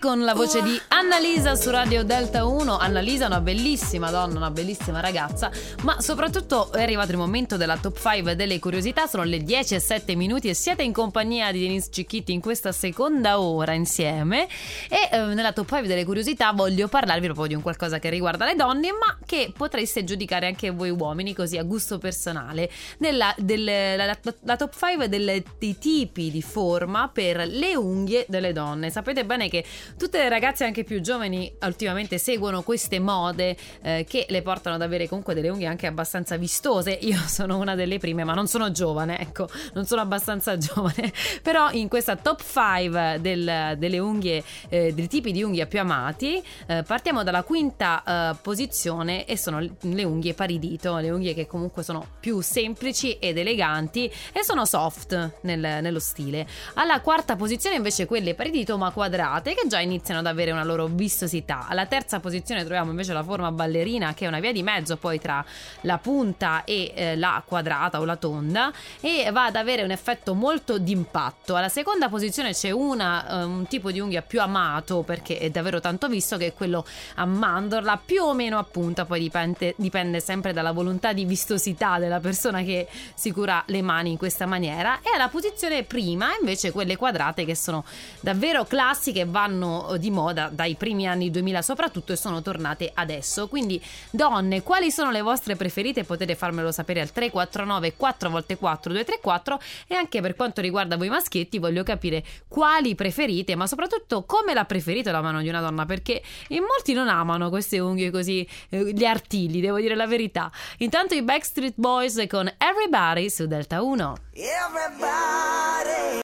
Con la voce di Annalisa su Radio Delta 1. Annalisa è una bellissima donna, una bellissima ragazza, ma soprattutto è arrivato il momento della top 5 delle curiosità. Sono le 10 e 7 minuti e siete in compagnia di Denise Cicchitti in questa seconda ora insieme. E eh, nella top 5 delle curiosità voglio parlarvi proprio di un qualcosa che riguarda le donne, ma che potreste giudicare anche voi uomini, così a gusto personale. Nella, del, la, la, top 5 delle, dei tipi di forma per le unghie delle donne. Sapete bene che tutte le ragazze anche più giovani ultimamente seguono queste mode eh, che le portano ad avere comunque delle unghie anche abbastanza vistose. Io sono una delle prime, ma non sono giovane, ecco, non sono abbastanza giovane. Però in questa top 5 del, delle unghie, eh, dei tipi di unghie più amati, eh, partiamo dalla quinta eh, posizione e sono le unghie paridito, le unghie che comunque sono più semplici ed eleganti e sono soft nel, nello stile. Alla quarta posizione invece quelle paridito ma quadrate che già iniziano ad avere una loro vistosità. Alla terza posizione troviamo invece la forma ballerina che è una via di mezzo poi tra la punta e eh, la quadrata o la tonda e va ad avere un effetto molto d'impatto. Alla seconda posizione c'è una, eh, un tipo di unghia più amato perché è davvero tanto visto che è quello a mandorla più o meno a punta, poi dipende, dipende sempre dalla volontà di vistosità della persona che si cura le mani in questa maniera e alla posizione prima invece quelle quadrate che sono davvero classiche vanno eh, di moda dai primi anni 2000 soprattutto e sono tornate adesso. Quindi donne, quali sono le vostre preferite? Potete farmelo sapere al 349 4 x 4 234 e anche per quanto riguarda voi maschietti voglio capire quali preferite, ma soprattutto come la preferite la mano di una donna perché in molti non amano queste unghie così eh, gli artigli, devo dire la verità. Intanto i Backstreet Boys con Everybody su Delta 1. Everybody